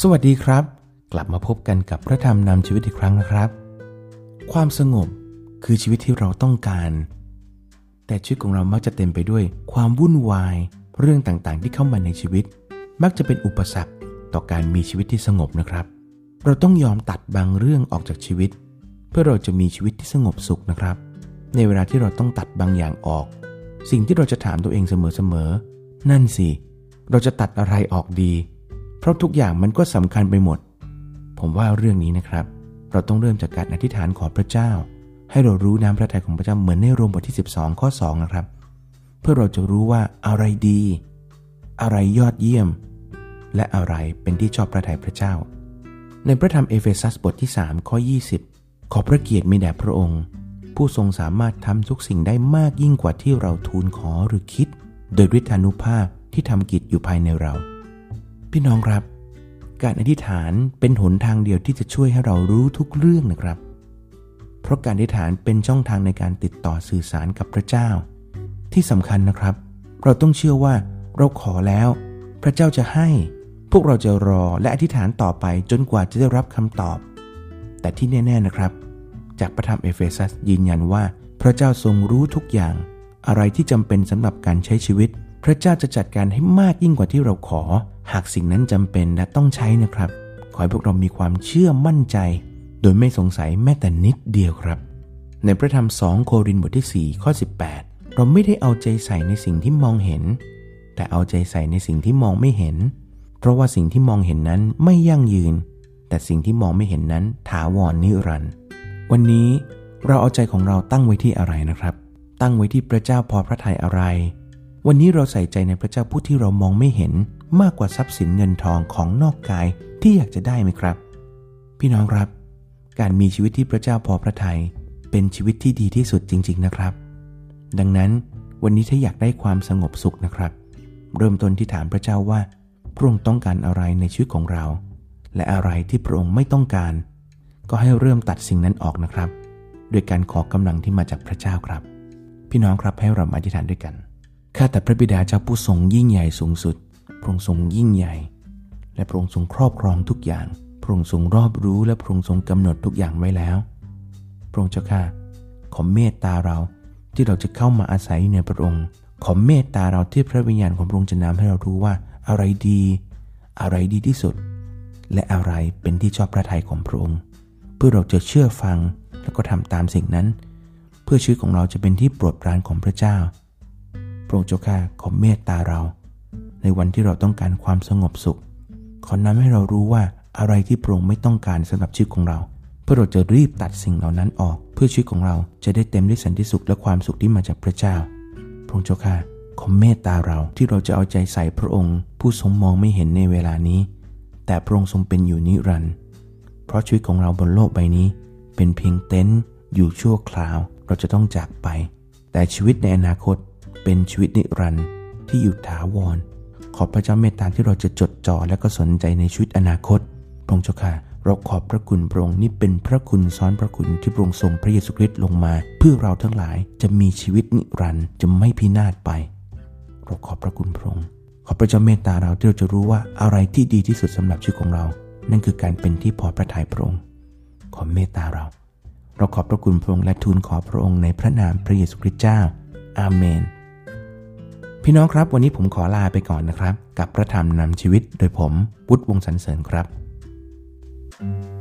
สวัสดีครับ กลับมาพบกันกับพระธรรมนำชีวิตอีกครั้งนะครับ ความสงบคือชีวิตที่เราต้องการ แต่ชีวิตของเรามักจะเต็มไปด้วยความวุ่นวาย เรื่องต่างๆ ที่เข้ามาในชีวิต มักจะเป็นอุปสรรคต่อการมีชีวิตที่สงบนะครับ เราต้องยอมตัดบางเรื่องออกจากชีวิต เพื่อเราจะมีชีวิตที่สงบสุขนะครับ ในเวลาที่เราต้องตัดบางอย่างออก สิ่งที่เราจะถามตัวเองเสมอๆนั่นสิ เราจะตัดอะไรออกดี เพราะทุกอย่างมันก็สำคัญไปหมด ผมว่าเรื่องนี้นะครับ เราต้องเริ่มจากการอธิษฐานขอพระเจ้า ให้เรารู้น้ำพระทัยของพระเจ้าเหมือนในโรมบทที่ 12 ข้อ 2 นะครับ เพื่อเราจะรู้ว่าอะไรดี อะไรยอดเยี่ยม และอะไรเป็นที่ชอบพระทัยพระเจ้า ในพระธรรมเอเฟซัสบทที่ 3 ข้อ 20 ขอพระเกียรติมีแด่พระองค์ ผู้ทรงสามารถทำทุกสิ่งได้มากยิ่งกว่าที่เราทูลขอหรือคิด โดยฤทธานุภาพที่ทำกิจอยู่ภายในเรา พี่น้องครับ การอธิษฐานเป็นหนทางเดียวที่จะช่วยให้เรารู้ทุกเรื่องนะครับ เพราะการอธิษฐานเป็นช่องทางในการติดต่อสื่อสารกับพระเจ้า ที่สำคัญนะครับ เราต้องเชื่อว่าเราขอแล้ว พระเจ้าจะให้ พวกเราจะรอและอธิษฐานต่อไปจนกว่าจะได้รับคำตอบ แต่ที่แน่ ๆนะครับ จากพระธรรมเอเฟซัสยืนยันว่า พระเจ้าทรงรู้ทุกอย่าง อะไรที่จำเป็นสำหรับการใช้ชีวิต พระเจ้าจะจัดการให้มากยิ่งกว่าที่เราขอ หากสิ่งนั้นจำเป็นและต้องใช้นะครับ ขอให้พวกเรามีความเชื่อมั่นใจ โดยไม่สงสัยแม้แต่นิดเดียวครับ ในพระธรรม 2 โครินธ์บทที่ 4 ข้อ 18 เราไม่ได้เอาใจใส่ในสิ่งที่มองเห็น แต่เอาใจใส่ในสิ่งที่มองไม่เห็น เพราะว่าสิ่งที่มองเห็นนั้นไม่ยั่งยืน แต่สิ่งที่มองไม่เห็นนั้นถาวรนิรันดร์วันนี้เราเอาใจของเราตั้งไว้ที่อะไรนะครับ ตั้งไว้ที่พระเจ้าพอพระทัยอะไร วันนี้เราใส่ใจในพระเจ้าผู้ที่เรามองไม่เห็น มากกว่าทรัพย์สินเงินทองของนอกกายที่อยากจะได้ไหมครับ พี่น้องครับ การมีชีวิตที่พระเจ้าพอพระทัยเป็นชีวิตที่ดีที่สุดจริง ๆนะครับ ดังนั้นวันนี้ถ้าอยากได้ความสงบสุขนะครับ เริ่มต้นที่ถามพระเจ้าว่าพระองค์ต้องการอะไรในชีวิตของเรา และอะไรที่พระองค์ไม่ต้องการ ก็ให้เริ่มตัดสิ่งนั้นออกนะครับ โดยการขอกำลังที่มาจากพระเจ้าครับ พี่น้องครับให้เรามาอธิษฐานด้วยกันข้าแต่พระบิดาเจ้าผู้ทรงยิ่งใหญ่สูงสุด พระองค์ทรงยิ่งใหญ่ และพระองค์ทรงครอบครองทุกอย่าง พระองค์ทรงรอบรู้และพระองค์ทรงกำหนดทุกอย่างไว้แล้ว พระองค์เจ้าข้าขอเมตตาเราที่เราจะเข้ามาอาศัยในพระองค์ ขอเมตตาเราที่พระวิญญาณของพระองค์จะนำให้เรารู้ว่าอะไรดี อะไรดีที่สุด และอะไรเป็นที่ชอบพระทัยของพระองค์ เพื่อเราจะเชื่อฟังแล้วก็ทำตามสิ่งนั้น เพื่อชีวิตของเราจะเป็นที่โปรดปรานของพระเจ้า พระองค์เจ้าข้าขอเมตตาเรา ในวันที่เราต้องการความสงบสุข ขอนำให้เรารู้ว่าอะไรที่พระองค์ไม่ต้องการสำหรับชีวิตของเรา เพื่อเราจะรีบตัดสิ่งเหล่านั้นออก เพื่อชีวิตของเราจะได้เต็มด้วยสันติสุขและความสุขที่มาจากพระเจ้า พระองค์เจ้าข้าขอเมตตาเราที่เราจะเอาใจใส่พระองค์ ผู้ทรงมองไม่เห็นในเวลานี้ แต่พระองค์ทรงเป็นอยู่นิรันดร์เพราะชีวิตของเราบนโลกใบนี้ เป็นเพียงเต็นท์อยู่ชั่วคราว เราจะต้องจากไป แต่ชีวิตในอนาคตเป็นชีวิตนิรันดร์ที่อยู่ถาวร ขอพระเจ้าเมตตาที่เราจะจดจ่อและก็สนใจในชีวิตอนาคต พระองค์เจ้าค่ะเราขอบพระคุณพระองค์นี่เป็นพระคุณซ้อนพระคุณที่พระองค์ทรงพระเยซูคริสต์ลงมา เพื่อเราทั้งหลายจะมีชีวิตนิรันดร์จะไม่พินาศไป เราขอบพระคุณพระองค์ขอพระเจ้าเมตตาเราที่เราจะรู้ว่าอะไรที่ดีที่สุดสำหรับชีวิตของเรา นั่นคือการเป็นที่พอพระทัยพระองค์ ขอเมตตาเรา เราขอบพระคุณพระองค์และทูลขอพระองค์ในพระนามพระเยซูคริสต์เจ้า อาเมน พี่น้องครับวันนี้ผมขอลาไปก่อนนะครับ กับพระธรรมนำชีวิตโดยผมพุทธวงศ์สรรเสริญครับ thank you